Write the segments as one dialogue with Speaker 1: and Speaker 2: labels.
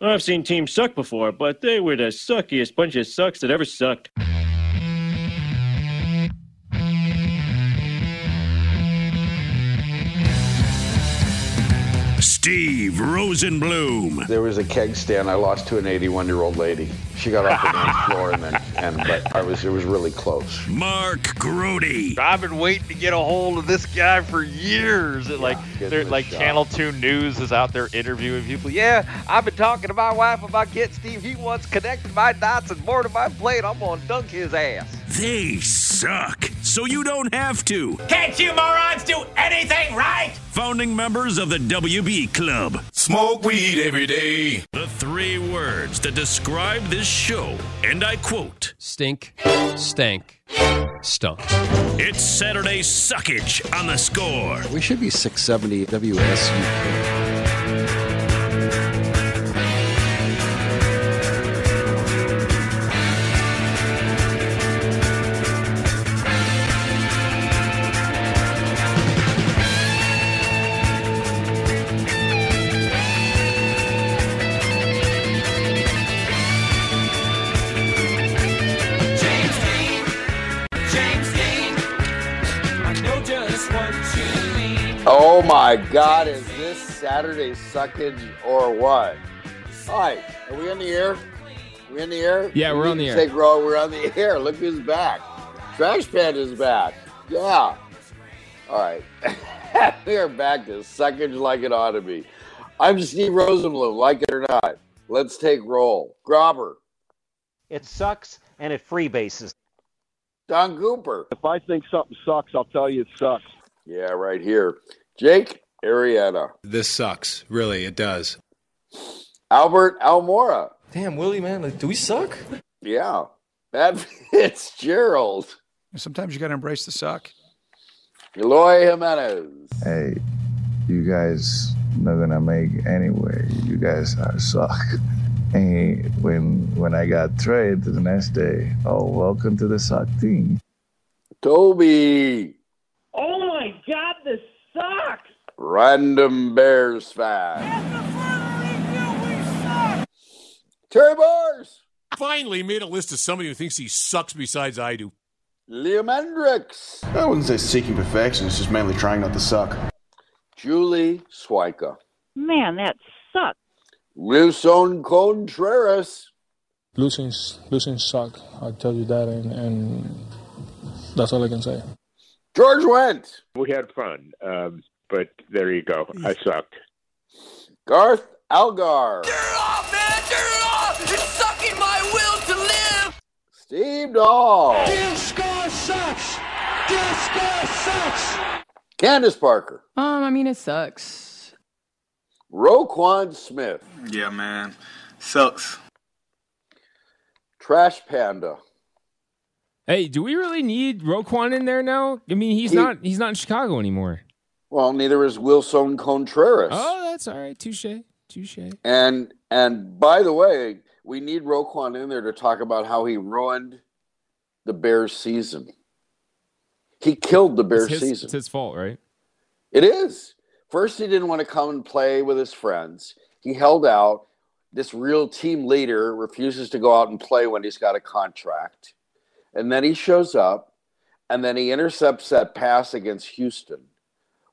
Speaker 1: I've seen teams suck before, but they were the suckiest bunch of sucks that ever sucked.
Speaker 2: Steve Rosenbloom.
Speaker 3: There was a keg stand I lost to an 81 year old lady. She got off the dance floor and then, and but I was it was really close.
Speaker 2: Mark Grote.
Speaker 4: I've been waiting to get a hold of this guy for years. It, like, they're like
Speaker 3: shot.
Speaker 4: Channel Two News is out there interviewing people. Yeah, I've been talking to my wife about getting Steve. He wants connected my dots and more to my plate. I'm gonna dunk his ass.
Speaker 2: They suck, so you don't have to.
Speaker 5: Can't you morons do anything right?
Speaker 2: Founding members of the WB Club.
Speaker 6: Smoke weed every day.
Speaker 2: The three words that describe this show, and I quote
Speaker 7: Stink, stank, stunk.
Speaker 2: It's Saturday Suckage on the score.
Speaker 8: We should be 670 WSU.
Speaker 3: My God! Is this Saturday suckage or what? Hi, are we on the air? Are we in the air?
Speaker 7: Yeah, we're
Speaker 3: We
Speaker 7: on the air.
Speaker 3: Take row. We're on the air. Look who's back. Trash Pan is back. Yeah. All right. we are back to suckage like it ought to be. I'm Steve Rosenbloom. Like it or not, let's take roll. Grobber,
Speaker 9: It sucks and it freebases.
Speaker 3: Don Cooper.
Speaker 10: If I think something sucks, I'll tell you it sucks.
Speaker 3: Yeah, right here. Jake Arrieta.
Speaker 11: This sucks. Really, it does.
Speaker 3: Albert Almora.
Speaker 12: Damn, Willie, man, like, do we suck?
Speaker 3: Yeah. Pat Fitzgerald.
Speaker 13: Sometimes you got to embrace the suck.
Speaker 3: Eloy Jimenez.
Speaker 14: Hey, you guys not gonna make anyway. You guys are suck. And when when I got traded the next day, oh welcome to the suck team.
Speaker 3: Toby.
Speaker 15: Oh my God, this sucks.
Speaker 3: Random Bears fan. Terry Bars.
Speaker 16: Finally made a list of somebody who thinks he sucks besides I do.
Speaker 3: Liam Hendriks.
Speaker 17: I wouldn't say seeking perfection. It's just mainly trying not to suck.
Speaker 3: Julie Swyka.
Speaker 18: Man, that sucks.
Speaker 3: Willson Contreras.
Speaker 19: Losing, losing suck. I'll tell you that, and, and that's all I can say.
Speaker 3: George Went.
Speaker 20: We had fun, um, but there you go. I sucked.
Speaker 3: Garth Algar. Turn it off, man! Turn it off!
Speaker 5: It's sucking my will to live.
Speaker 3: Steve Dahl.
Speaker 5: Disco sucks. Disco sucks.
Speaker 3: Candace Parker.
Speaker 21: Um, I mean, it sucks.
Speaker 3: Roquan Smith.
Speaker 6: Yeah, man. Sucks.
Speaker 3: Trash Panda.
Speaker 7: Hey, do we really need Roquan in there now? I mean, he's
Speaker 3: He-
Speaker 7: not he's not in Chicago anymore.
Speaker 3: Well, neither is Willson Contreras.
Speaker 7: Oh, that's all right. Touche. Touche.
Speaker 3: And and by the way, we need Roquan in there to talk about how he ruined the Bears season. He killed the Bears
Speaker 7: his,
Speaker 3: season.
Speaker 7: it's his fault, right?
Speaker 3: It is. First, he didn't want to come and play with his friends. He held out. This real team leader refuses to go out and play when he's got a contract. And then he shows up, and then he intercepts that pass against Houston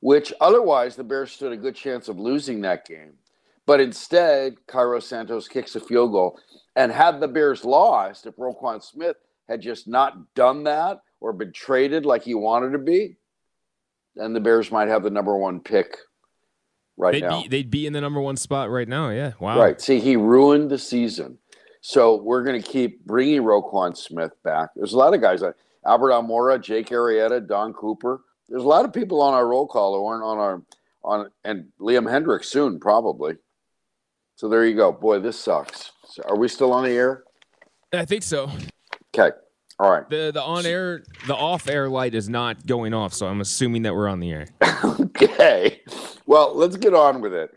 Speaker 3: which otherwise the Bears stood a good chance of losing that game. But instead, Cairo Santos kicks a field goal. And had the Bears lost, if Roquan Smith had just not done that or been traded like he wanted to be, then the Bears might have the number one pick right
Speaker 7: they'd
Speaker 3: now.
Speaker 7: Be, they'd be in the number one spot right now. Yeah. Wow.
Speaker 3: Right. See, he ruined the season. So we're going to keep bringing Roquan Smith back. There's a lot of guys like Albert Almora, Jake Arrieta, Don Cooper. There's a lot of people on our roll call who aren't on our on and Liam Hendriks soon probably. So there you go. Boy, this sucks. So are we still on the air?
Speaker 7: I think so.
Speaker 3: Okay. All right.
Speaker 7: The the on air the off air light is not going off, so I'm assuming that we're on the air.
Speaker 3: okay. Well, let's get on with it.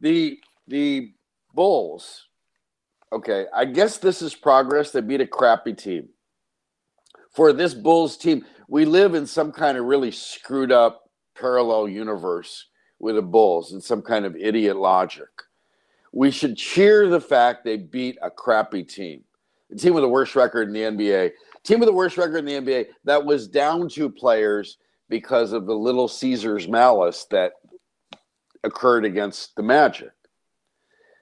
Speaker 3: The the Bulls. Okay, I guess this is progress. They beat a crappy team. For this Bulls team, we live in some kind of really screwed up parallel universe with the Bulls and some kind of idiot logic. We should cheer the fact they beat a crappy team. a team with the worst record in the NBA. Team with the worst record in the NBA that was down two players because of the Little Caesars malice that occurred against the Magic.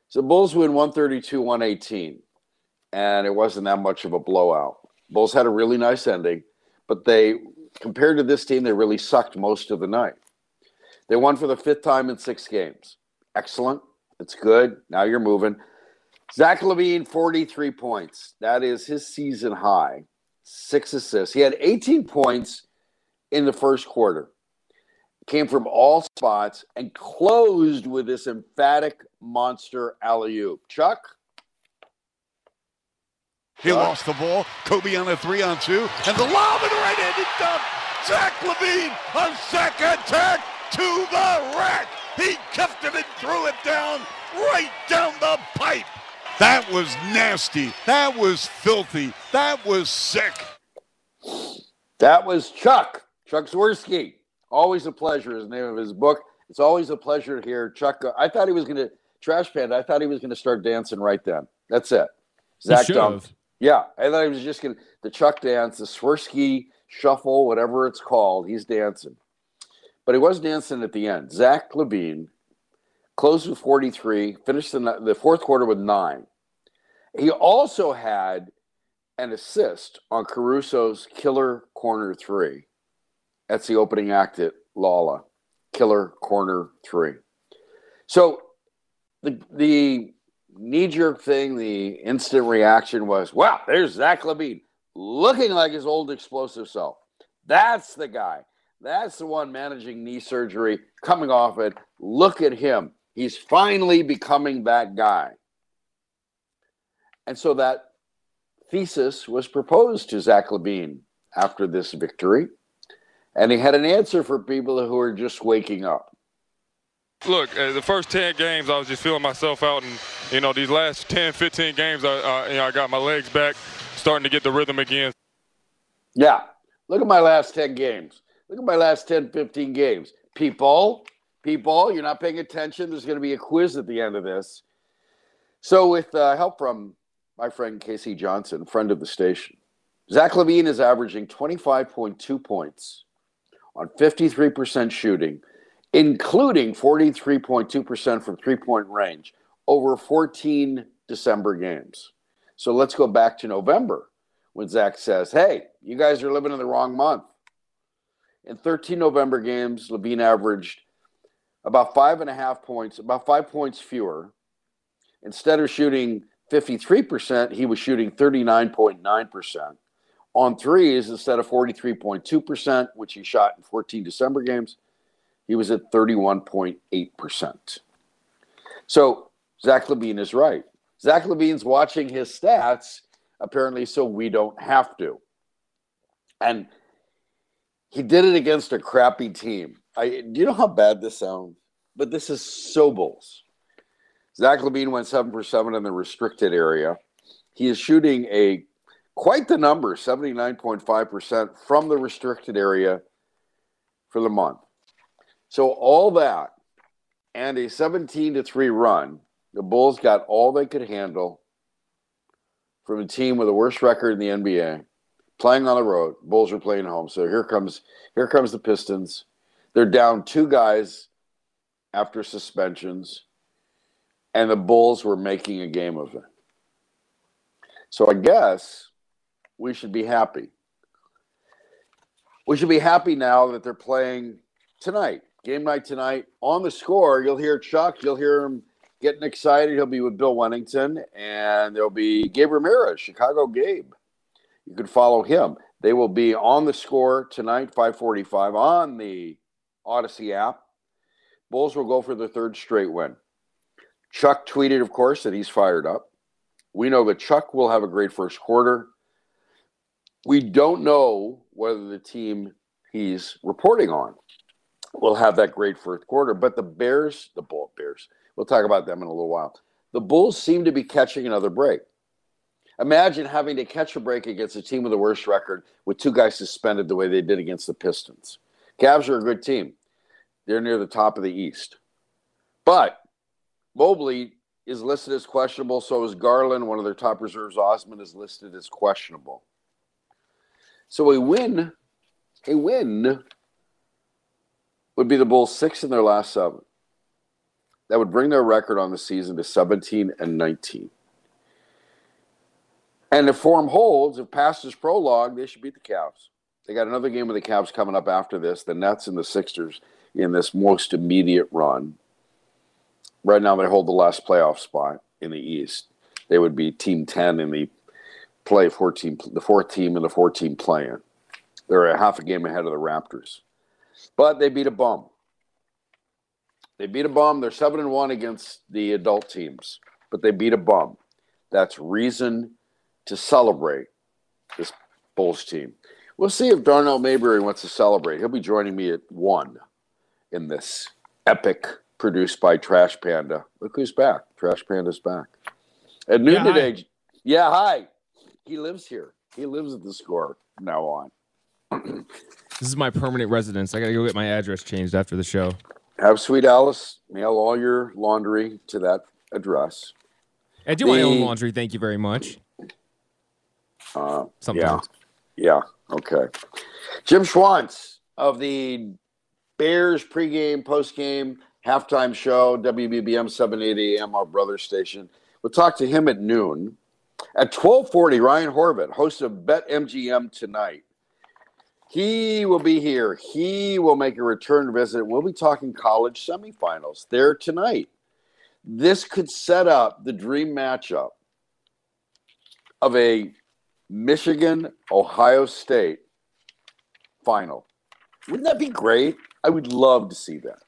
Speaker 3: So Bulls win 132 118, and it wasn't that much of a blowout. Bulls had a really nice ending, but they, compared to this team, they really sucked most of the night. They won for the fifth time in six games. Excellent. It's good. Now you're moving. Zach LaVine, 43 points. That is his season high. Six assists. He had 18 points in the first quarter. Came from all spots and closed with this emphatic monster alley oop. Chuck?
Speaker 22: He lost the ball. Coby on a three on two. And the lob and right handed dunk. Zach LaVine on second tag to the rack. He cuffed it and threw it down right down the pipe. That was nasty. That was filthy. That was sick.
Speaker 3: That was Chuck. Chuck Swirsky. Always a pleasure is the name of his book. It's always a pleasure to hear Chuck. Go. I thought he was going to, Trash Panda, I thought he was going to start dancing right then. That's it. Zach dumped. Yeah, I thought he was just to, the Chuck dance, the Swirsky shuffle, whatever it's called. He's dancing. But he was dancing at the end. Zach LaVine closed with 43, finished the, the fourth quarter with nine. He also had an assist on Caruso's killer corner three. That's the opening act at Lala. Killer corner three. So the the knee jerk thing, the instant reaction was, wow, there's Zach LaVine looking like his old explosive self. That's the guy. That's the one managing knee surgery, coming off it. Look at him. He's finally becoming that guy. And so that thesis was proposed to Zach LaVine after this victory. And he had an answer for people who are just waking up.
Speaker 23: Look, uh, the first 10 games, I was just feeling myself out. And, you know, these last 10, 15 games, I, I, you know, I got my legs back, starting to get the rhythm again.
Speaker 3: Yeah. Look at my last 10 games. Look at my last 10, 15 games. People, people, you're not paying attention. There's going to be a quiz at the end of this. So, with uh, help from my friend Casey Johnson, friend of the station, Zach LaVine is averaging 25.2 points on 53% shooting, including 43.2% from three point range over 14 December games. So let's go back to November when Zach says, Hey, you guys are living in the wrong month. In 13 November games, LaVine averaged about five and a half points, about five points fewer. Instead of shooting 53%, he was shooting 39.9% on threes instead of 43.2%, which he shot in 14 December games, he was at 31.8%. So Zach LaVine is right. Zach LaVine's watching his stats, apparently, so we don't have to. And he did it against a crappy team. I, do you know how bad this sounds? But this is so Bulls. Zach LaVine went seven for seven in the restricted area. He is shooting a quite the number 79.5% from the restricted area for the month. So, all that and a 17 to 3 run, the Bulls got all they could handle from a team with the worst record in the NBA, playing on the road. Bulls are playing home. So here comes here comes the Pistons. They're down two guys after suspensions, and the Bulls were making a game of it. So I guess we should be happy. We should be happy now that they're playing tonight, game night tonight. On the score, you'll hear Chuck, you'll hear him getting excited. He'll be with Bill Wennington, and there'll be Gabe Ramirez, Chicago Gabe. You can follow him. They will be on the score tonight, 545, on the Audacy app. Bulls will go for their third straight win. Chuck tweeted, of course, that he's fired up. We know that Chuck will have a great first quarter. We don't know whether the team he's reporting on will have that great first quarter, but the Bears, the Bull Bears, we'll talk about them in a little while. The Bulls seem to be catching another break. Imagine having to catch a break against a team with the worst record with two guys suspended the way they did against the Pistons. Cavs are a good team. They're near the top of the East. But Mobley is listed as questionable. So is Garland. One of their top reserves, Osman, is listed as questionable. So a win, a win would be the Bulls six in their last seven. That would bring their record on the season to 17 and 19. And if form holds, if past this prologue, they should beat the Cavs. They got another game with the Cavs coming up after this. The Nets and the Sixers in this most immediate run. Right now, they hold the last playoff spot in the East. They would be Team Ten in the play 14, the fourth team in the 14 play-in. They're a half a game ahead of the Raptors, but they beat a bum. They beat a bum. They're seven and one against the adult teams, but they beat a bum. That's reason to celebrate this Bulls team. We'll see if Darnell Mayberry wants to celebrate. He'll be joining me at one in this epic produced by Trash Panda. Look who's back. Trash Panda's back. At noon
Speaker 7: Yeah,
Speaker 3: today.
Speaker 7: hi.
Speaker 3: Yeah, hi. He lives here. He lives at the score now on.
Speaker 7: This is my permanent residence. I got to go get my address changed after the show.
Speaker 3: Have Sweet Alice mail all your laundry to that address.
Speaker 7: I do my own laundry. Thank you very much.
Speaker 3: Uh, yeah.
Speaker 7: Sometimes.
Speaker 3: Yeah. Okay. Jim Schwantz of the Bears pregame, postgame, halftime show, WBBM 780 AM, our brother station. We'll talk to him at noon. At 1240, Ryan Horvath, host of Bet MGM tonight. He will be here. He will make a return visit. We'll be talking college semifinals there tonight. This could set up the dream matchup of a Michigan Ohio State final. Wouldn't that be great? I would love to see that.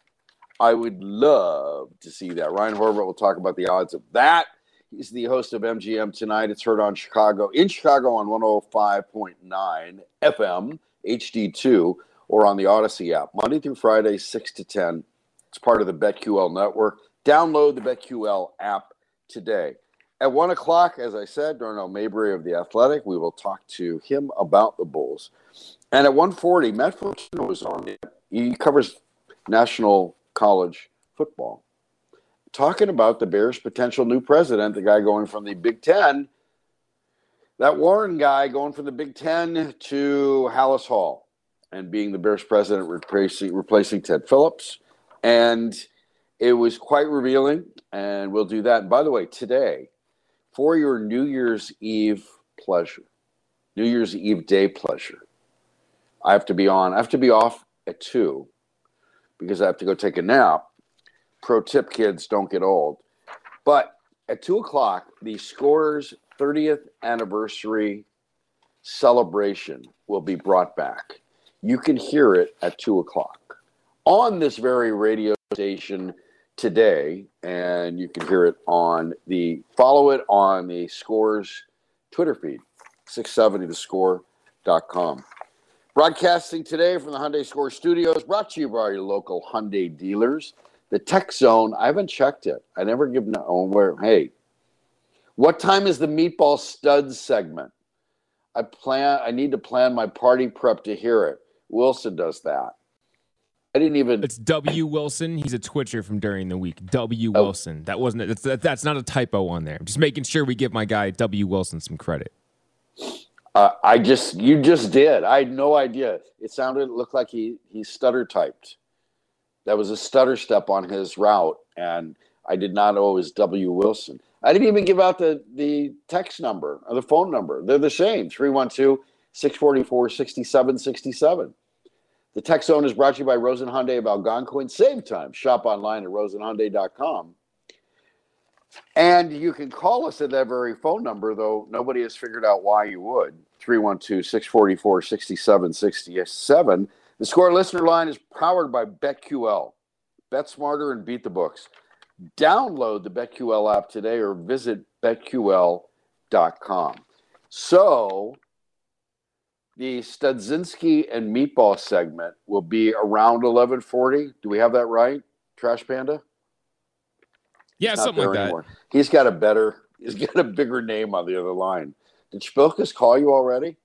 Speaker 3: I would love to see that. Ryan Horvath will talk about the odds of that. He's the host of MGM tonight. It's heard on Chicago, in Chicago on 105.9 FM, HD2, or on the Audacy app, Monday through Friday, 6 to 10. It's part of the BetQL network. Download the BetQL app today. At 1 o'clock, as I said, Darnell Mayberry of The Athletic, we will talk to him about the Bulls. And at 140, Matt Fortuna was on. He covers national college football. Talking about the Bears' potential new president, the guy going from the Big Ten, that Warren guy going from the Big Ten to Halas Hall and being the Bears president, replacing, replacing Ted Phillips. And it was quite revealing, and we'll do that. And by the way, today, for your New Year's Eve pleasure, New Year's Eve day pleasure, I have to be on. I have to be off at two because I have to go take a nap. Pro tip, kids, don't get old. But at two o'clock, the Scorers' 30th anniversary celebration will be brought back. You can hear it at two o'clock on this very radio station today, and you can hear it on the follow it on the Scores Twitter feed, 670thescore.com. Broadcasting today from the Hyundai Score Studios, brought to you by your local Hyundai dealers. The Tech Zone, I haven't checked it. I never give no where. Hey, what time is the Meatball Studs segment? I plan. I need to plan my party prep to hear it. Wilson does that. I didn't even.
Speaker 7: It's W Wilson. He's a Twitcher from during the week. W
Speaker 3: Oh.
Speaker 7: Wilson. That wasn't. That's, that's not a typo on there. I'm just making sure we give my guy W Wilson some credit.
Speaker 3: Uh, I just, you just did. I had no idea. It sounded, it looked like he he stutter typed. That was a stutter step on his route, and I did not know it was W. Wilson. I didn't even give out the, the text number or the phone number. They're the same 312 644 6767. The text zone is brought to you by Rosen Hyundai of Algonquin. Save time. Shop online at rosenhyundai.com. And you can call us at that very phone number, though nobody has figured out why you would. 312 644 6767. The score listener line is powered by BetQL. Bet smarter and beat the books. Download the BetQL app today or visit betql.com. So, the Studzinski and Meatball segment will be around 1140. Do we have that right, Trash Panda?
Speaker 7: Yeah,
Speaker 3: He's
Speaker 7: something like that.
Speaker 3: anymore. He's got a better, he's got a bigger name on the other line. Did Spilkus call you already?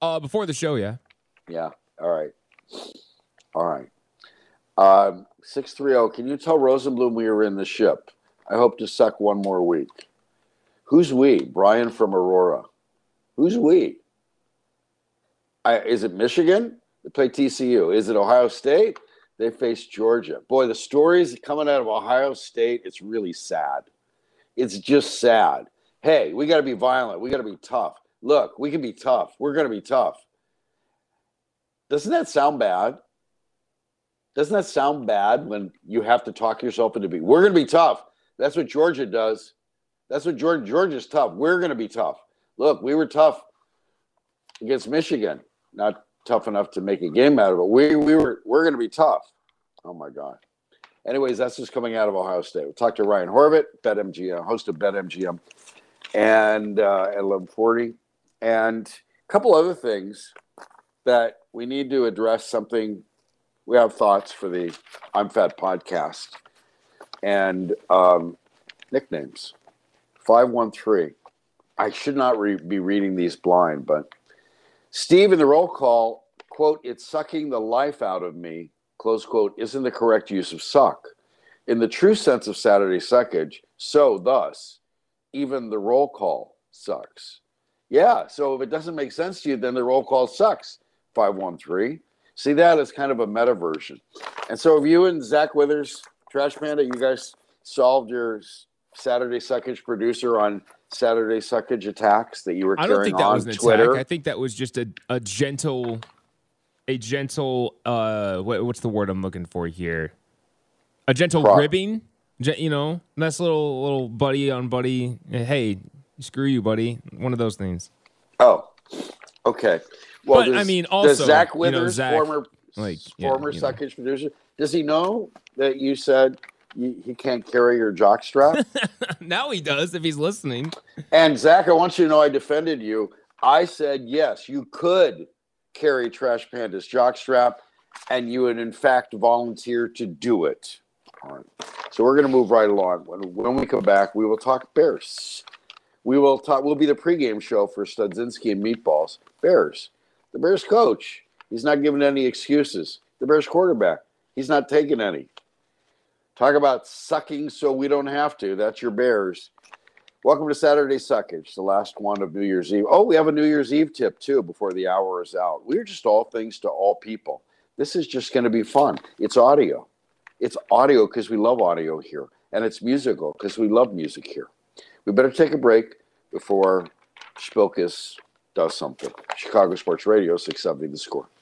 Speaker 7: Uh, before the show, yeah.
Speaker 3: Yeah. All right. All right. Um, 630, can you tell Rosenbloom we are in the ship? I hope to suck one more week. Who's we? Brian from Aurora. Who's we? I, is it Michigan? They play TCU. Is it Ohio State? They face Georgia. Boy, the stories coming out of Ohio State, it's really sad. It's just sad. Hey, we got to be violent. We got to be tough. Look, we can be tough. We're going to be tough. Doesn't that sound bad? Doesn't that sound bad when you have to talk yourself into being? We're going to be tough. That's what Georgia does. That's what Georgia Georgia's tough. We're going to be tough. Look, we were tough against Michigan. Not tough enough to make a game out of it. We we were we're going to be tough. Oh my god. Anyways, that's just coming out of Ohio State. We'll talk to Ryan Horvath, BetMGM, host of BetMGM, and uh, at 1140, and a couple other things that we need to address. Something we have thoughts for the I'm Fat podcast and um, nicknames. Five one three. I should not re- be reading these blind, but Steve in the roll call, quote, it's sucking the life out of me, close quote, isn't the correct use of suck. In the true sense of Saturday suckage, so thus, even the roll call sucks. Yeah, so if it doesn't make sense to you, then the roll call sucks. 513. See that as kind of a meta version. And so if you and Zach Withers, Trash Panda, you guys solved your Saturday suckage producer on Saturday suckage attacks that you were
Speaker 7: I
Speaker 3: carrying
Speaker 7: don't think that
Speaker 3: on
Speaker 7: was an
Speaker 3: Twitter.
Speaker 7: attack. I think that was just a, a gentle, a gentle. Uh, what, what's the word I'm looking for here? A gentle
Speaker 3: Pro-
Speaker 7: ribbing. You know, nice little little buddy on buddy. Hey, screw you, buddy. One of those things.
Speaker 3: Oh, okay. Well,
Speaker 7: But, I mean, also,
Speaker 3: Zach
Speaker 7: you know,
Speaker 3: Withers,
Speaker 7: Zach,
Speaker 3: former
Speaker 7: like, yeah,
Speaker 3: former
Speaker 7: know.
Speaker 3: suckage producer, does he know that you said you, he can't carry your jock strap?
Speaker 7: now he does if he's listening.
Speaker 3: and Zach, I want you to know I defended you. I said yes, you could carry Trash Panda's jock strap, and you would in fact volunteer to do it. All right. So we're going to move right along. When, when we come back, we will talk Bears. We will talk. We'll be the pregame show for Studzinski and Meatballs. Bears. The Bears coach. He's not giving any excuses. The Bears quarterback. He's not taking any. Talk about sucking so we don't have to. That's your Bears. Welcome to Saturday Suckage, the last one of New Year's Eve. Oh, we have a New Year's Eve tip too before the hour is out. We're just all things to all people. This is just going to be fun. It's audio. It's audio because we love audio here, and it's musical because we love music here. We better take a break before Spilkus does something. Chicago Sports Radio, 670 the score.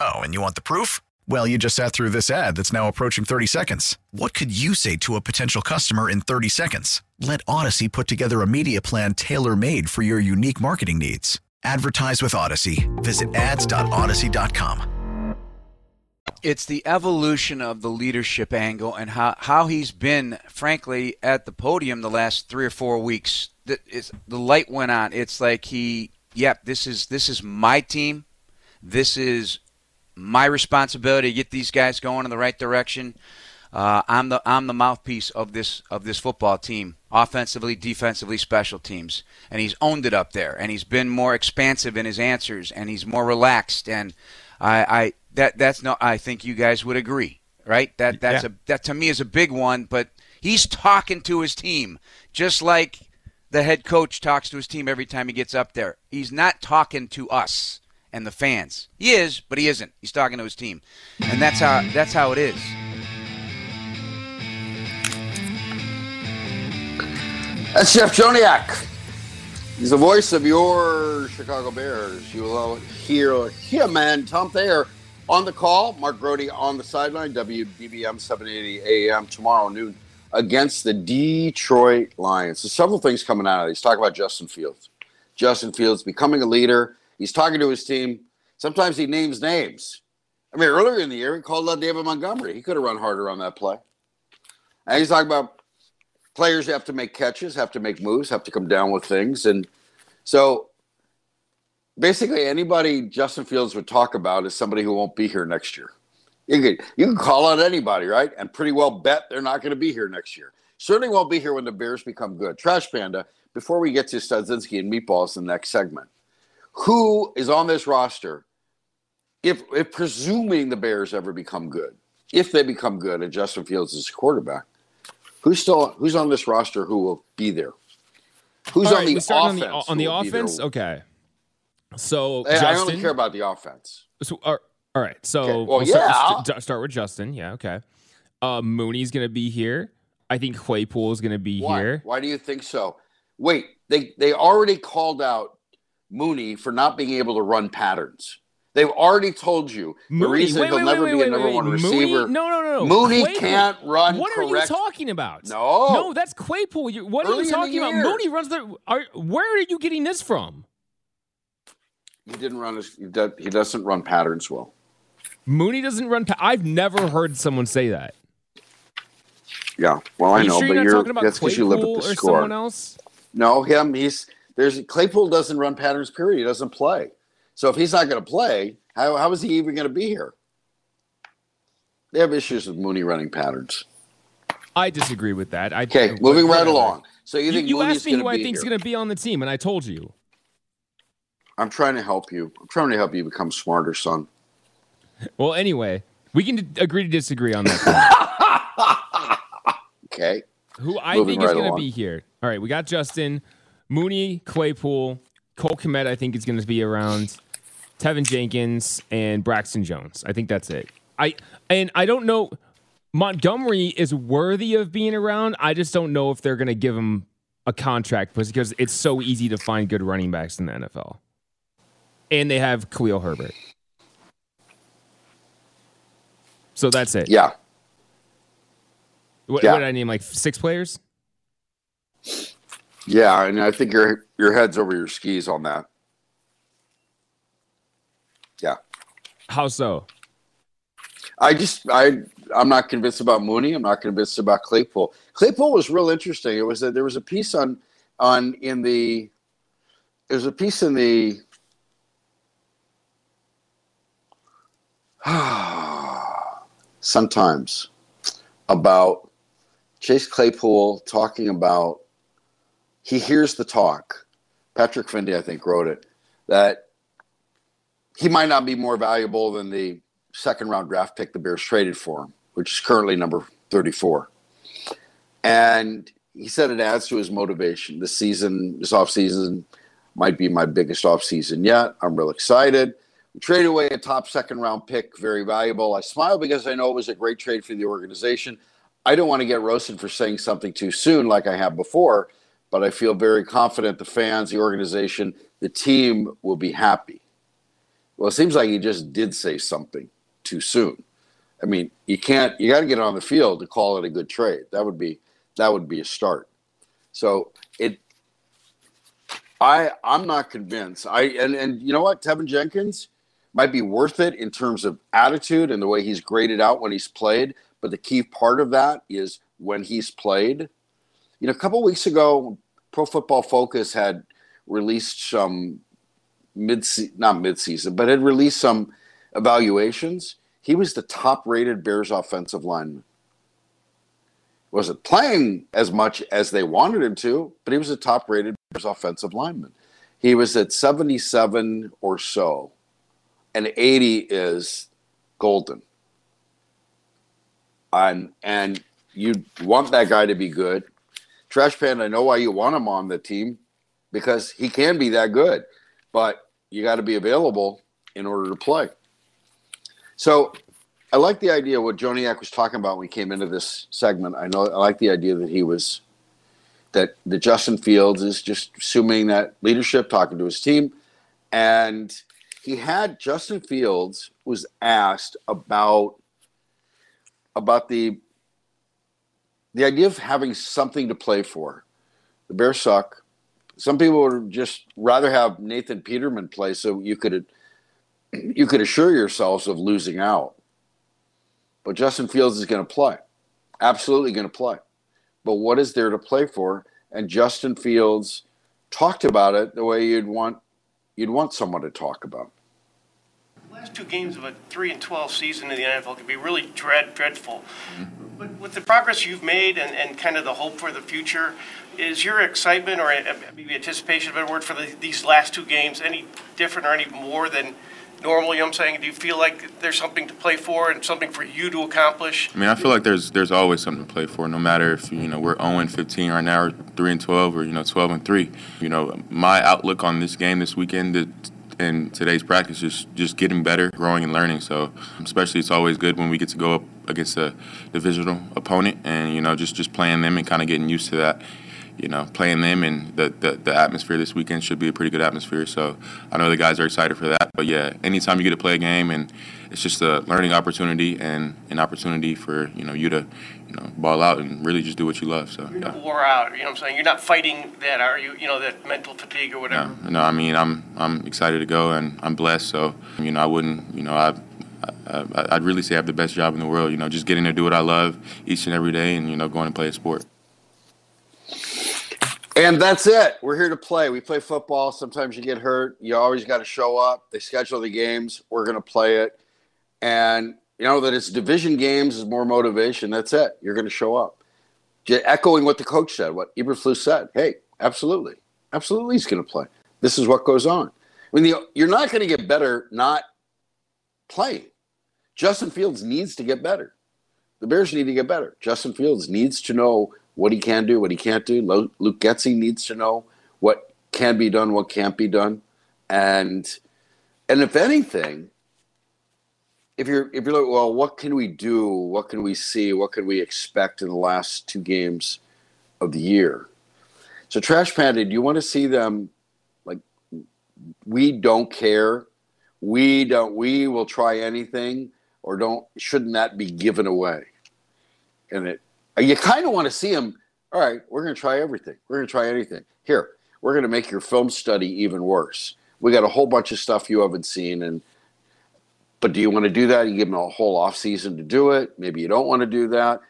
Speaker 24: Oh, and you want the proof? Well, you just sat through this ad that's now approaching 30 seconds. What could you say to a potential customer in 30 seconds? Let Audacy put together a media plan tailor made for your unique marketing needs. Advertise with Audacy. Visit ads.audacy.com.
Speaker 25: It's the evolution of the leadership angle and how, how he's been, frankly, at the podium the last three or four weeks. The, the light went on. It's like he, yep, this is this is my team. This is my responsibility to get these guys going in the right direction. Uh, I'm the I'm the mouthpiece of this of this football team, offensively, defensively, special teams, and he's owned it up there. And he's been more expansive in his answers, and he's more relaxed. And I, I that that's no. I think you guys would agree, right? That that's
Speaker 7: Yeah.
Speaker 25: a that to me is a big one. But he's talking to his team, just like the head coach talks to his team every time he gets up there. He's not talking to us and the fans. He is, but he isn't. He's talking to his team, and that's how that's how it is.
Speaker 3: That's Jeff Joniak. He's the voice of your Chicago Bears. You will hear him and Tom Thayer on the call. Mark Grote on the sideline. WBBM 780 AM tomorrow noon against the Detroit Lions. So several things coming out of it. Talk about Justin Fields. Justin Fields becoming a leader. He's talking to his team. Sometimes he names names. I mean, earlier in the year, he called out David Montgomery. He could have run harder on that play. And he's talking about players have to make catches, have to make moves, have to come down with things. And so basically anybody Justin Fields would talk about is somebody who won't be here next year. You can, you can call out anybody, right? And pretty well bet they're not going to be here next year. Certainly won't be here when the Bears become good. Trash Panda, before we get to Studzinski and Meatballs in the next segment, who is on this roster if, if presuming the Bears ever become good, if they become good and Justin Fields is quarterback, who's still who's on this roster who will be there? Who's
Speaker 7: All
Speaker 3: on the offense?
Speaker 7: on the on the
Speaker 3: who will be there?
Speaker 7: offense. Okay. So
Speaker 3: Hey, I
Speaker 7: Justin,
Speaker 3: only care about the offense.
Speaker 7: So, all all right. So
Speaker 3: Okay, well,
Speaker 7: we'll start,
Speaker 3: yeah.
Speaker 7: st- start with Justin. Yeah. Okay. Uh, Mooney's gonna be here. I think Claypool is gonna be
Speaker 3: Why?
Speaker 7: here.
Speaker 3: Why do you think so? Wait, they they already called out Mooney for not being able to run patterns. They've already told you the reason
Speaker 7: wait,
Speaker 3: he'll
Speaker 7: wait,
Speaker 3: never
Speaker 7: wait,
Speaker 3: be a number one receiver.
Speaker 7: No, no, no, no.
Speaker 3: Mooney can't run
Speaker 7: What
Speaker 3: correct.
Speaker 7: are you talking about?
Speaker 3: No.
Speaker 7: no, that's Claypool. You, what
Speaker 3: Early
Speaker 7: are you talking about? Mooney runs the. Are, where are you getting this from?
Speaker 3: He didn't run his. He, does, he doesn't run patterns well.
Speaker 7: Mooney doesn't run. Pa- I've never heard someone say that.
Speaker 3: Yeah, well, I
Speaker 7: you
Speaker 3: know,
Speaker 7: sure
Speaker 3: but
Speaker 7: you're
Speaker 3: you're that's because you live at the
Speaker 7: or
Speaker 3: score.
Speaker 7: someone else?
Speaker 3: No, him. He's there's Claypool doesn't run patterns. Period. He doesn't play. So if he's not going to play, how how is he even going to be here? They have issues with Mooney running patterns.
Speaker 7: I disagree with that. I,
Speaker 3: Okay,
Speaker 7: what-
Speaker 3: moving right along. So you think
Speaker 7: you
Speaker 3: Mooney's
Speaker 7: asked me who I think is going to be on the team, and I told you.
Speaker 3: I'm trying to help you. I'm trying to help you become smarter, son.
Speaker 7: Well, anyway, we can d- agree to disagree on that.
Speaker 3: Okay.
Speaker 7: Who I
Speaker 3: Moving
Speaker 7: think is going to be here. All right, we got Justin, Mooney, Claypool, Cole Kmet. I think is going to be around. Teven Jenkins and Braxton Jones. I think that's it. I and I don't know. Montgomery is worthy of being around. I just don't know if they're going to give him a contract because it's so easy to find good running backs in the NFL. And they have Khalil Herbert. So that's it.
Speaker 3: Yeah.
Speaker 7: What,
Speaker 3: Yeah.
Speaker 7: what did I name? Like six players?
Speaker 3: Yeah, and I think your your head's over your skis on that. Yeah.
Speaker 7: How so?
Speaker 3: I just I I'm not convinced about Mooney. I'm not convinced about Claypool. Claypool was real interesting. It was that there was a piece on on in the there was a piece in the Sun-Times about Chase Claypool talking about he hears the talk. Patrick Finley, I think, wrote it that he might not be more valuable than the second round draft pick the Bears traded for him, which is currently number 34. And he said it adds to his motivation. This season, this offseason might be my biggest offseason yet. I'm real excited. We traded away a top second round pick, very valuable. I smile because I know it was a great trade for the organization. I don't want to get roasted for saying something too soon like I have before, but I feel very confident the fans, the organization, the team will be happy. Well, it seems like he just did say something too soon. I mean, you can't. You got to get on the field to call it a good trade. That would be that would be a start. So it. I I'm not convinced. I and and you know what, Teven Jenkins might be worth it in terms of attitude and the way he's graded out when he's played. But the key part of that is when he's played. You know, a couple weeks ago, Pro Football Focus had released some mid not mid season, but had released some evaluations. He was the top rated Bears offensive lineman. Wasn't playing as much as they wanted him to, but he was a top rated Bears offensive lineman. He was at 77 or so, and 80 is golden. And, and you want that guy to be good. Trash I know why you want him on the team because he can be that good, but you got to be available in order to play. So I like the idea what Joniak was talking about when we came into this segment. I know I like the idea that he was that the Justin Fields is just assuming that leadership, talking to his team, and he had Justin Fields was asked about about the the idea of having something to play for. The Bears suck. Some people would just rather have Nathan Peterman play so you could you could assure yourselves of losing out. But Justin Fields is going to play. Absolutely going to play. But what is there to play for? And Justin Fields talked about it the way you'd want you'd want someone to talk about.
Speaker 26: The last two games of a three and twelve season in the NFL could be really dread dreadful. Mm-hmm. With the progress you've made and, and kind of the hope for the future, is your excitement or uh, maybe anticipation, a better word, for the, these last two games any different or any more than normal? You know what I'm saying? Do you feel like there's something to play for and something for you to accomplish?
Speaker 27: I mean, I feel like there's there's always something to play for, no matter if you know we're 0 and 15 right now, or 3 and 12, or you know 12 and 3. You know, my outlook on this game this weekend it- and today's practice is just getting better, growing and learning. So, especially it's always good when we get to go up against a divisional opponent, and you know just just playing them and kind of getting used to that. You know, playing them and the, the the atmosphere this weekend should be a pretty good atmosphere. So I know the guys are excited for that. But yeah, anytime you get to play a game and it's just a learning opportunity and an opportunity for you know you to you know ball out and really just do what you love. So
Speaker 26: You're
Speaker 27: yeah.
Speaker 26: not wore out. You know what I'm saying? You're not fighting that, are you? You know that mental fatigue or whatever.
Speaker 27: No, no, I mean I'm I'm excited to go and I'm blessed. So you know I wouldn't you know I. I, I'd really say I have the best job in the world. You know, just getting to do what I love each and every day, and you know, going and play a sport.
Speaker 3: And that's it. We're here to play. We play football. Sometimes you get hurt. You always got to show up. They schedule the games. We're going to play it. And you know that it's division games is more motivation. That's it. You're going to show up. J- echoing what the coach said, what Eberflus said. Hey, absolutely. Absolutely he's going to play. This is what goes on. I mean, the, you're not going to get better not playing. Justin Fields needs to get better. The Bears need to get better. Justin Fields needs to know what he can do, what he can't do. Luke Getsy needs to know what can be done, what can't be done, and and if anything, if you're if you're like, well, what can we do? What can we see? What can we expect in the last two games of the year? So, Trash Panda, do you want to see them like we don't care? We don't. We will try anything, or don't? Shouldn't that be given away? And it, you kind of want to see them. All right, we're going to try everything. We're going to try anything. Here, we're going to make your film study even worse. We got a whole bunch of stuff you haven't seen, and but do you want to do that? You give them a whole off season to do it. Maybe you don't want to do that.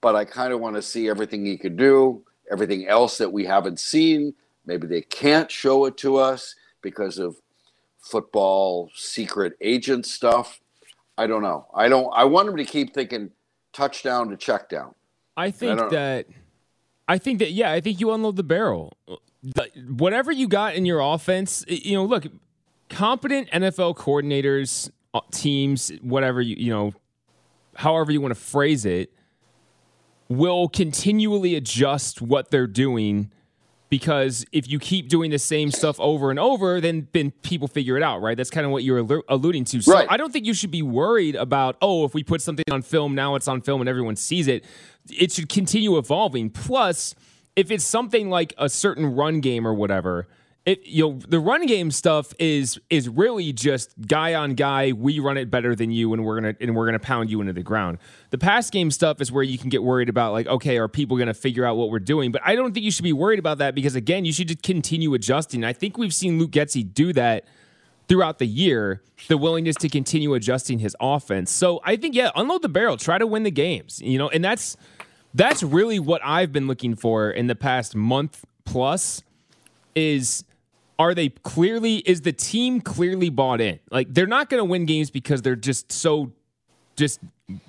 Speaker 3: But I kind of want to see everything he could do, everything else that we haven't seen. Maybe they can't show it to us because of football secret agent stuff. I don't know. I don't. I want him to keep thinking touchdown to check down.
Speaker 7: I think
Speaker 3: don't-
Speaker 7: that I think that yeah, I think you unload the barrel. Whatever you got in your offense, you know, look, competent NFL coordinators, Uh, teams, whatever you you know, however you want to phrase it, will continually adjust what they're doing because if you keep doing the same stuff over and over, then then people figure it out, right? That's kind of what you're allu- alluding to. So
Speaker 3: Right.
Speaker 7: I don't think you should be worried about oh, if we put something on film, now it's on film and everyone sees it. It should continue evolving. Plus, if it's something like a certain run game or whatever, it you know the run game stuff is is really just guy on guy. We run it better than you, and we're gonna and we're gonna pound you into the ground. The pass game stuff is where you can get worried about like, okay, are people gonna figure out what we're doing? But I don't think you should be worried about that because again, you should just continue adjusting. I think we've seen Luke Getsy do that throughout the year, the willingness to continue adjusting his offense. So I think yeah, unload the barrel, try to win the games, you know, and that's that's really what I've been looking for in the past month plus is are they clearly is the team clearly bought in? Like they're not going to win games because they're just so just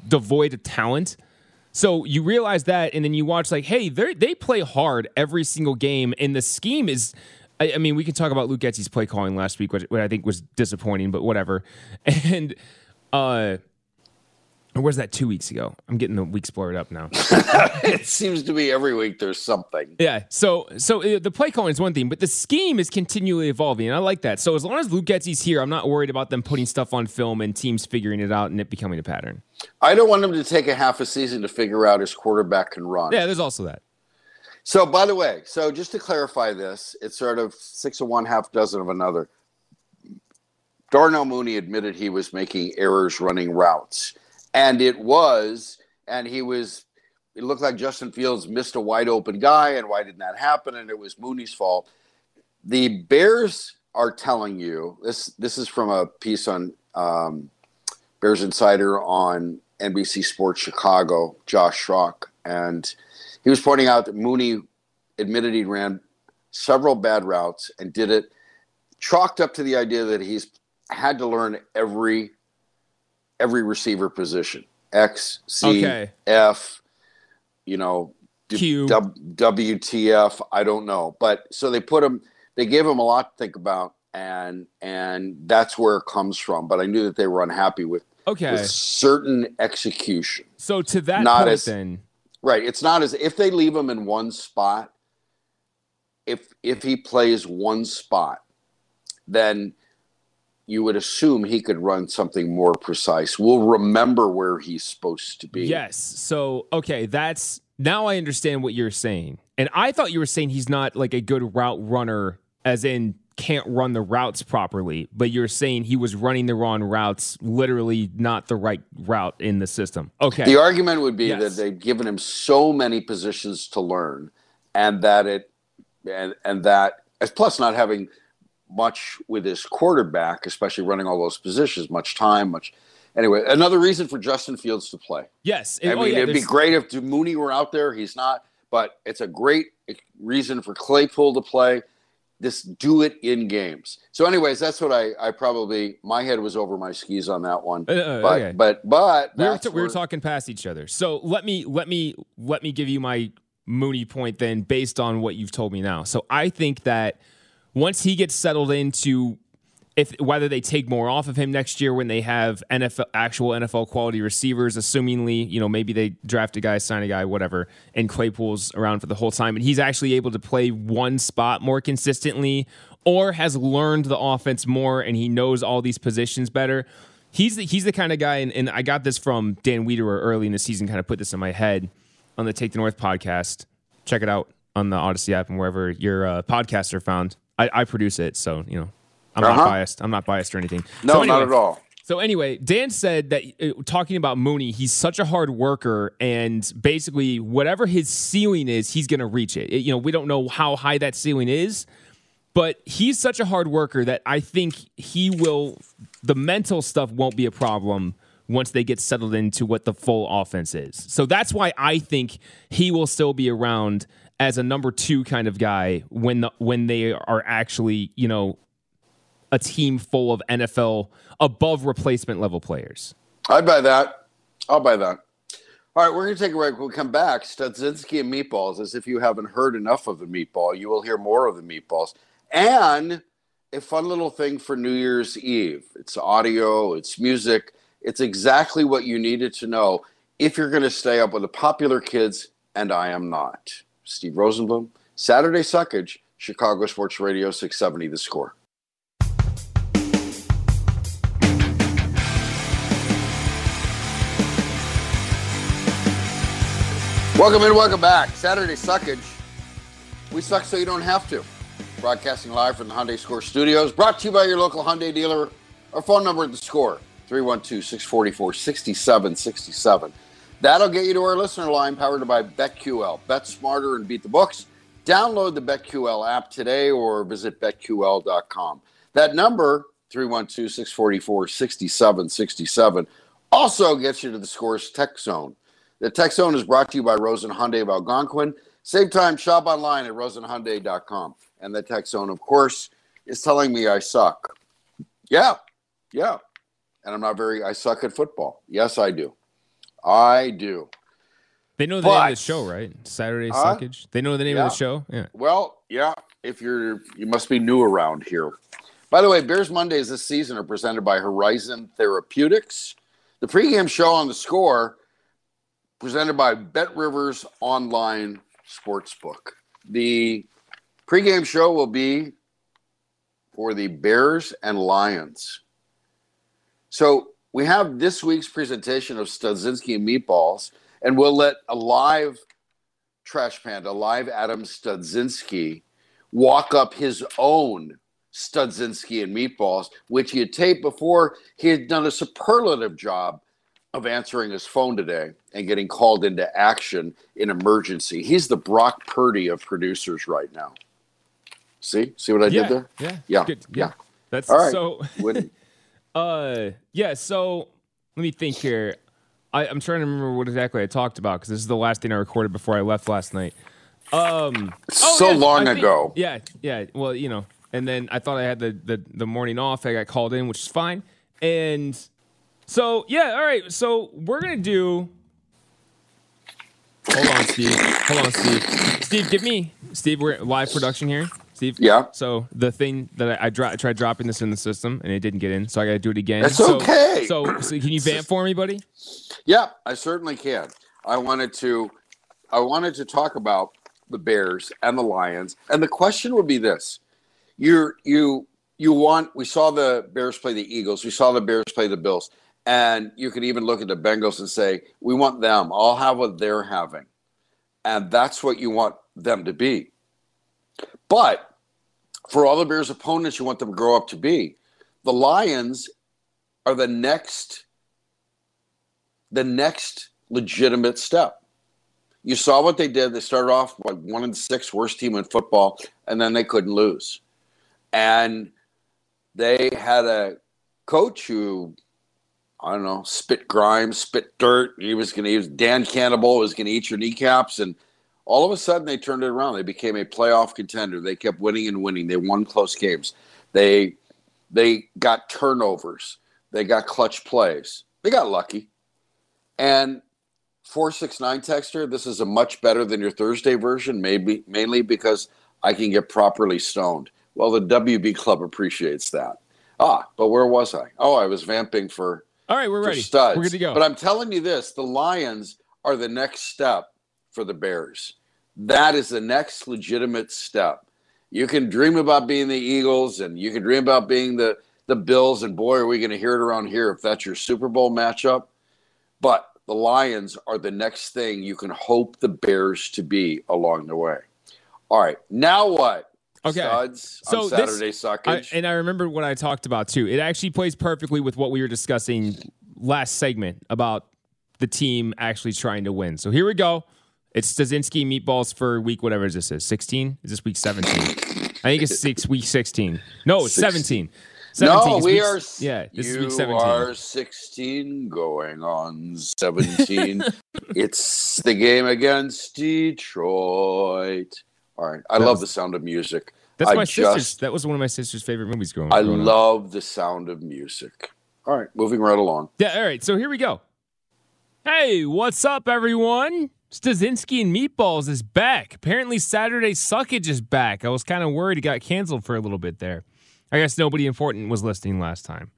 Speaker 7: devoid of talent. So you realize that, and then you watch like, hey, they they play hard every single game, and the scheme is. I, I mean, we can talk about Luke Getsy's play calling last week, which, which I think was disappointing, but whatever. And uh, or was that two weeks ago? I'm getting the weeks blurred up now.
Speaker 3: it seems to be every week there's something.
Speaker 7: Yeah. So so uh, the play calling is one thing, but the scheme is continually evolving, and I like that. So as long as Luke Getsy's here, I'm not worried about them putting stuff on film and teams figuring it out and it becoming a pattern.
Speaker 3: I don't want him to take a half a season to figure out his quarterback can run.
Speaker 7: Yeah, there's also that.
Speaker 3: So, by the way, so just to clarify this, it's sort of six of one, half dozen of another. Darnell Mooney admitted he was making errors running routes, and it was, and he was. It looked like Justin Fields missed a wide open guy, and why didn't that happen? And it was Mooney's fault. The Bears are telling you this. This is from a piece on um, Bears Insider on NBC Sports Chicago. Josh Schrock and he was pointing out that Mooney admitted he ran several bad routes and did it chalked up to the idea that he's had to learn every every receiver position X C
Speaker 7: Okay.
Speaker 3: F you know
Speaker 7: Q.
Speaker 3: W- WTF I don't know but so they put him they gave him a lot to think about and and that's where it comes from but I knew that they were unhappy with
Speaker 7: Okay.
Speaker 3: with certain execution
Speaker 7: So to that
Speaker 3: Not
Speaker 7: point,
Speaker 3: as-
Speaker 7: then
Speaker 3: Right. It's not as if they leave him in one spot. If if he plays one spot, then you would assume he could run something more precise. We'll remember where he's supposed to be.
Speaker 7: yes. So okay, that's now I understand what you're saying, and I thought you were saying he's not like a good route runner, as in can't run the routes properly, but you're saying he was running the wrong routes, literally not the right route in the system. Okay.
Speaker 3: The argument would be
Speaker 7: Yes.
Speaker 3: that they've given him so many positions to learn, and that it, and and that as plus not having much with his quarterback, especially running all those positions, much time, much. Anyway, another reason for Justin Fields to play.
Speaker 7: yes.
Speaker 3: I
Speaker 7: Oh,
Speaker 3: mean,
Speaker 7: yeah,
Speaker 3: it'd be great if Mooney were out there. He's not, but it's a great reason for Claypool to play. This do it in games. So, anyways, that's what I, I probably my head was over my skis on that one.
Speaker 7: Uh, uh,
Speaker 3: but,
Speaker 7: okay.
Speaker 3: but but
Speaker 7: we were, t- we were talking past each other. So let me let me let me give you my Mooney point then, based on what you've told me now. So I think that once he gets settled into if whether they take more off of him next year when they have NFL actual NFL quality receivers, assumingly, you know, maybe they draft a guy, sign a guy, whatever, and Claypool's around for the whole time, and he's actually able to play one spot more consistently, or has learned the offense more and he knows all these positions better. he's the, he's the kind of guy, and, and I got this from Dan Wiederer early in the season. Kind of put this in my head on the Take the North podcast. Check it out on the Audacy app and wherever your uh, podcasts are found. I, I produce it, so you know I'm
Speaker 3: Uh-huh.
Speaker 7: not biased. I'm not biased or anything.
Speaker 3: No,
Speaker 7: So anyway-
Speaker 3: not at all.
Speaker 7: so anyway, Dan said that uh, talking about Mooney, he's such a hard worker, and basically whatever his ceiling is, he's going to reach it. It- You know, we don't know how high that ceiling is, but he's such a hard worker that I think he will. The mental stuff won't be a problem once they get settled into what the full offense is. So that's why I think he will still be around as a number two kind of guy when the when they are actually you know a team full of NFL above replacement level players.
Speaker 3: I'd buy that. I'll buy that. All right, we're going to take a break. We'll come back. Studzinski and meatballs. As if you haven't heard enough of the meatball, you will hear more of the meatballs. And a fun little thing for New Year's Eve. It's audio, it's music. It's exactly what you needed to know if you're going to stay up with the popular kids, and I am not. Steve Rosenbloom, Saturday Suckage, Chicago Sports Radio 670, The Score. Welcome in, welcome back. Saturday Suckage. We suck so you don't have to. Broadcasting live from the Hyundai Score Studios. Brought to you by your local Hyundai dealer. Our phone number at the score 312 644 6767. That'll get you to our listener line powered by BetQL. Bet smarter and beat the books. Download the BetQL app today or visit betql.com. That number 312 644 6767 also gets you to the Scores Tech Zone. The Tech Zone is brought to you by Rosen Hyundai of Algonquin. Save time, shop online at rosenhyundai.com. And the Tech Zone, of course, is telling me I suck. Yeah, yeah. And I'm not very, I suck at football. Yes, I do. I do.
Speaker 7: They know the name of the show, right? Saturday
Speaker 3: Huh?
Speaker 7: Suckage. They know the name
Speaker 3: Yeah.
Speaker 7: of the show. Yeah.
Speaker 3: Well, yeah, if you're, you must be new around here. By the way, Bears Mondays this season are presented by Horizon Therapeutics. The pregame show on the score presented by Bet Rivers Online Sportsbook. The pregame show will be for the Bears and Lions. So we have this week's presentation of Studzinski and Meatballs, and we'll let a live Trash Panda, live Adam Studzinski, walk up his own Studzinski and Meatballs, which he had taped before he had done a superlative job of answering his phone today and getting called into action in emergency. He's the Brock Purdy of producers right now. See? See what I
Speaker 7: yeah,
Speaker 3: did there?
Speaker 7: Yeah.
Speaker 3: Yeah.
Speaker 7: Good.
Speaker 3: Yeah.
Speaker 7: That's
Speaker 3: All right.
Speaker 7: so. Uh, yeah. So let me think here. I, I'm trying to remember what exactly I talked about because this is the last thing I recorded before I left last night. Um, oh,
Speaker 3: So
Speaker 7: yeah,
Speaker 3: long
Speaker 7: think-
Speaker 3: ago.
Speaker 7: Yeah, yeah. Well, you know, and then I thought I had the, the the morning off. I got called in, which is fine. And so yeah, all right. So we're gonna do. Hold on, Steve. Hold on, Steve. Steve, give me Steve. We're live production here. Steve.
Speaker 3: Yeah.
Speaker 7: So the thing that I, I, dro- I tried dropping this in the system and it didn't get in, so I got to do it again.
Speaker 3: That's
Speaker 7: so,
Speaker 3: okay.
Speaker 7: So, so can you vamp for me, buddy?
Speaker 3: Yeah, I certainly can. I wanted to I wanted to talk about the Bears and the Lions. And the question would be this. You're you you want we saw the Bears play the Eagles, we saw the Bears play the Bills, and you can even look at the Bengals and say, We want them. I'll have what they're having. And that's what you want them to be. But for all the Bears opponents you want them to grow up to be, the Lions are the next the next legitimate step. You saw what they did. They started off like one and six, worst team in football, and then they couldn't lose. And they had a coach who, I don't know, spit grime, spit dirt. He was going to use Dan Cannibal was going to eat your kneecaps, and all of a sudden they turned it around. They became a playoff contender. They kept winning and winning. They won close games. They they got turnovers. They got clutch plays. They got lucky. And 469 texter, this is a much better than your Thursday version, maybe mainly because I can get properly stoned. Well, the WB Club appreciates that. Ah, but where was I? Oh, I was vamping for
Speaker 7: All right, we're ready.
Speaker 3: studs.
Speaker 7: We're good to go.
Speaker 3: But I'm telling you this: the Lions are the next step for the Bears. That is the next legitimate step. You can dream about being the Eagles, and you can dream about being the the Bills, and boy, are we going to hear it around here if that's your Super Bowl matchup. But the Lions are the next thing you can hope the Bears to be along the way. All right, now what?
Speaker 7: Okay.
Speaker 3: Studs
Speaker 7: So this-
Speaker 3: Saturday
Speaker 7: I,
Speaker 3: suckage.
Speaker 7: and I remember what I talked about too. It actually plays perfectly with what we were discussing last segment about the team actually trying to win. So here we go. It's Studzinski meatballs for week whatever this is. 16? Is this week 17? I think it's six week 16. No, it's
Speaker 3: Six-
Speaker 7: 17.
Speaker 3: no,
Speaker 7: 17
Speaker 3: we are.
Speaker 7: Yeah, this
Speaker 3: you
Speaker 7: is week 17.
Speaker 3: are 16 going on 17. it's the game against Detroit. All right. I
Speaker 7: That
Speaker 3: love
Speaker 7: was-
Speaker 3: the sound of music.
Speaker 7: That's
Speaker 3: I
Speaker 7: my
Speaker 3: just,
Speaker 7: sister's. That was one of my sister's favorite movies growing,
Speaker 3: I
Speaker 7: up.
Speaker 3: love the sound of music. All right. Moving right along.
Speaker 7: Yeah, all right. So here we go. Hey, what's up, everyone? Studzinski and Meatballs is back. Apparently, Saturday Suckage is back. I was kind of worried it got canceled for a little bit there. I guess nobody important was listening last time.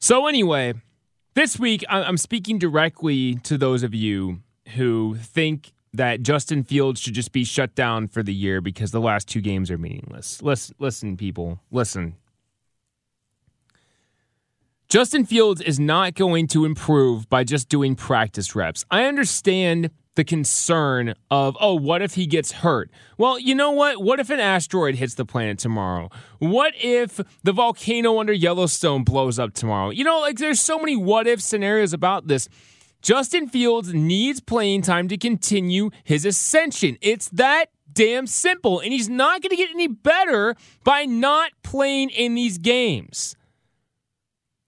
Speaker 7: So, anyway, this week I'm speaking directly to those of you who think that Justin Fields should just be shut down for the year because the last two games are meaningless. Listen, listen, people, listen. Justin Fields is not going to improve by just doing practice reps. I understand the concern of, oh, what if he gets hurt? Well, you know what? What if an asteroid hits the planet tomorrow? What if the volcano under Yellowstone blows up tomorrow? You know, like there's so many what if scenarios about this. Justin Fields needs playing time to continue his ascension. It's that damn simple. And he's not going to get any better by not playing in these games.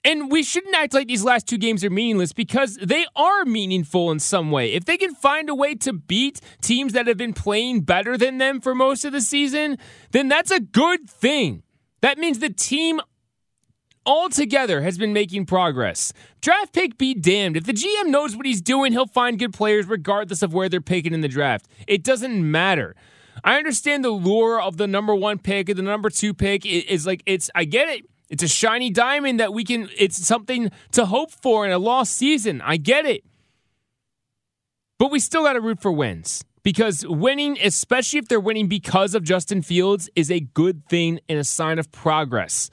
Speaker 7: And we shouldn't act like these last two games are meaningless because they are meaningful in some way. If they can find a way to beat teams that have been playing better than them for most of the season, then that's a good thing. That means the team altogether has been making progress. Draft pick be damned. If the GM knows what he's doing, he'll find good players regardless of where they're picking in the draft. It doesn't matter. I understand the lure of the number one pick and the number two pick is like it's I get it. It's a shiny diamond that we can it's something to hope for in a lost season. I get it. But we still gotta root for wins. Because winning, especially if they're winning because of Justin Fields, is a good thing and a sign of progress.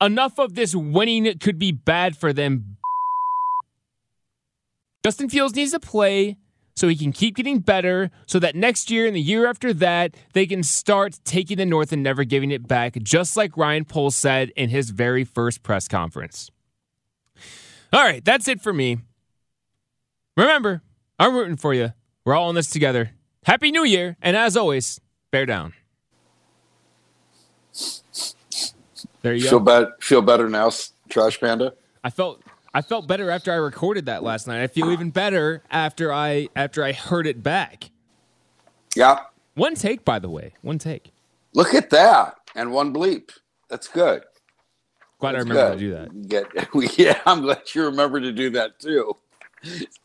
Speaker 7: Enough of this winning could be bad for them. Justin Fields needs to play so he can keep getting better, so that next year and the year after that, they can start taking the North and never giving it back, just like Ryan Poles said in his very first press conference. All right, that's it for me. Remember, I'm rooting for you. We're all in this together. Happy New Year, and as always, bear down. There you
Speaker 3: Feel,
Speaker 7: go.
Speaker 3: feel better now, Trash Panda?
Speaker 7: I felt I felt better after I recorded that last night. I feel even better after I after I heard it back.
Speaker 3: Yeah.
Speaker 7: One take, by the way. One take.
Speaker 3: Look at that. And one bleep. That's good.
Speaker 7: Glad I
Speaker 3: That's
Speaker 7: remember to do that.
Speaker 3: Get, we, yeah, I'm glad you remember to do that too.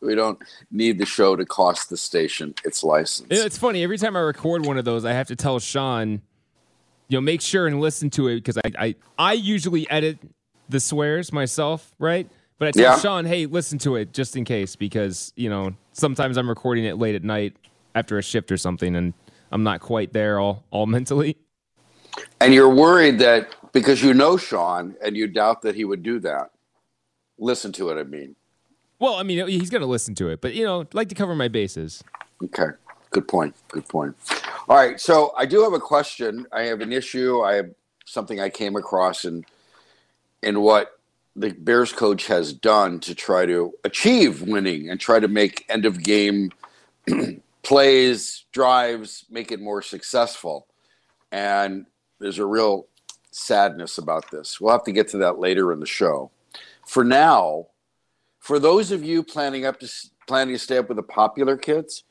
Speaker 3: We don't need the show to cost the station its license.
Speaker 7: It's funny. Every time I record one of those, I have to tell Sean, you know, make sure and listen to it because I, I I usually edit the swears myself, right? But I tell
Speaker 3: Yeah.
Speaker 7: Sean, hey, listen to it just in case because you know sometimes I'm recording it late at night after a shift or something, and I'm not quite there all all mentally.
Speaker 3: And you're worried that because you know Sean and you doubt that he would do that. Listen to it, I mean.
Speaker 7: Well, I mean, he's gonna listen to it, but you know, like to cover my bases.
Speaker 3: Okay. Good point. Good point. All right. So I do have a question. I have an issue. I have something I came across in in what the Bears coach has done to try to achieve winning and try to make end of game plays, drives, make it more successful. And there's a real sadness about this. We'll have to get to that later in the show. For now, for those of you planning up to planning to stay up with the popular kids,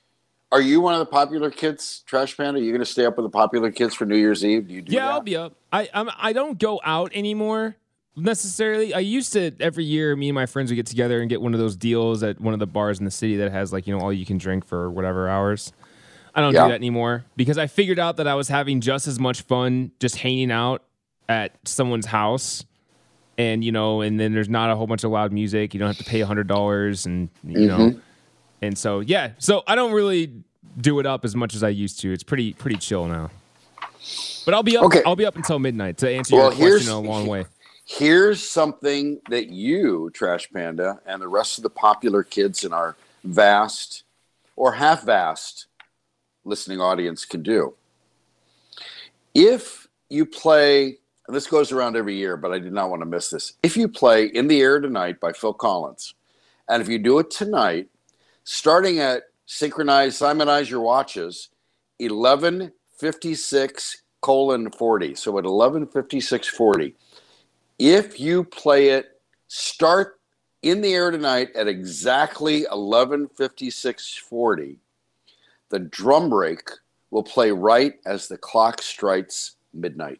Speaker 3: are you one of the popular kids, Trash Panda? Are you going to stay up with the popular kids for New Year's Eve? Do you do
Speaker 7: yeah,
Speaker 3: that?
Speaker 7: I'll be up. I I'm, I don't go out anymore necessarily. I used to every year. Me and my friends would get together and get one of those deals at one of the bars in the city that has like you know all you can drink for whatever hours. I don't
Speaker 3: Yeah.
Speaker 7: do that anymore because I figured out that I was having just as much fun just hanging out at someone's house. And you know, and then there's not a whole bunch of loud music. You don't have to pay a hundred dollars, and you know,
Speaker 3: Mhm.
Speaker 7: and so yeah, so I don't really do it up as much as I used to. It's pretty pretty chill now. But I'll be up.
Speaker 3: Okay.
Speaker 7: I'll be up until midnight to answer
Speaker 3: Well,
Speaker 7: your question a long way.
Speaker 3: Here's something that you, Trash Panda, and the rest of the popular kids in our vast or half vast listening audience can do. If you play, and this goes around every year, but I did not want to miss this. If you play In the Air Tonight by Phil Collins, and if you do it tonight, starting at synchronize, simonize your watches, 1156 colon 40. So at 115640, if you play it, start in the air tonight at exactly 115640, the drum break will play right as the clock strikes midnight.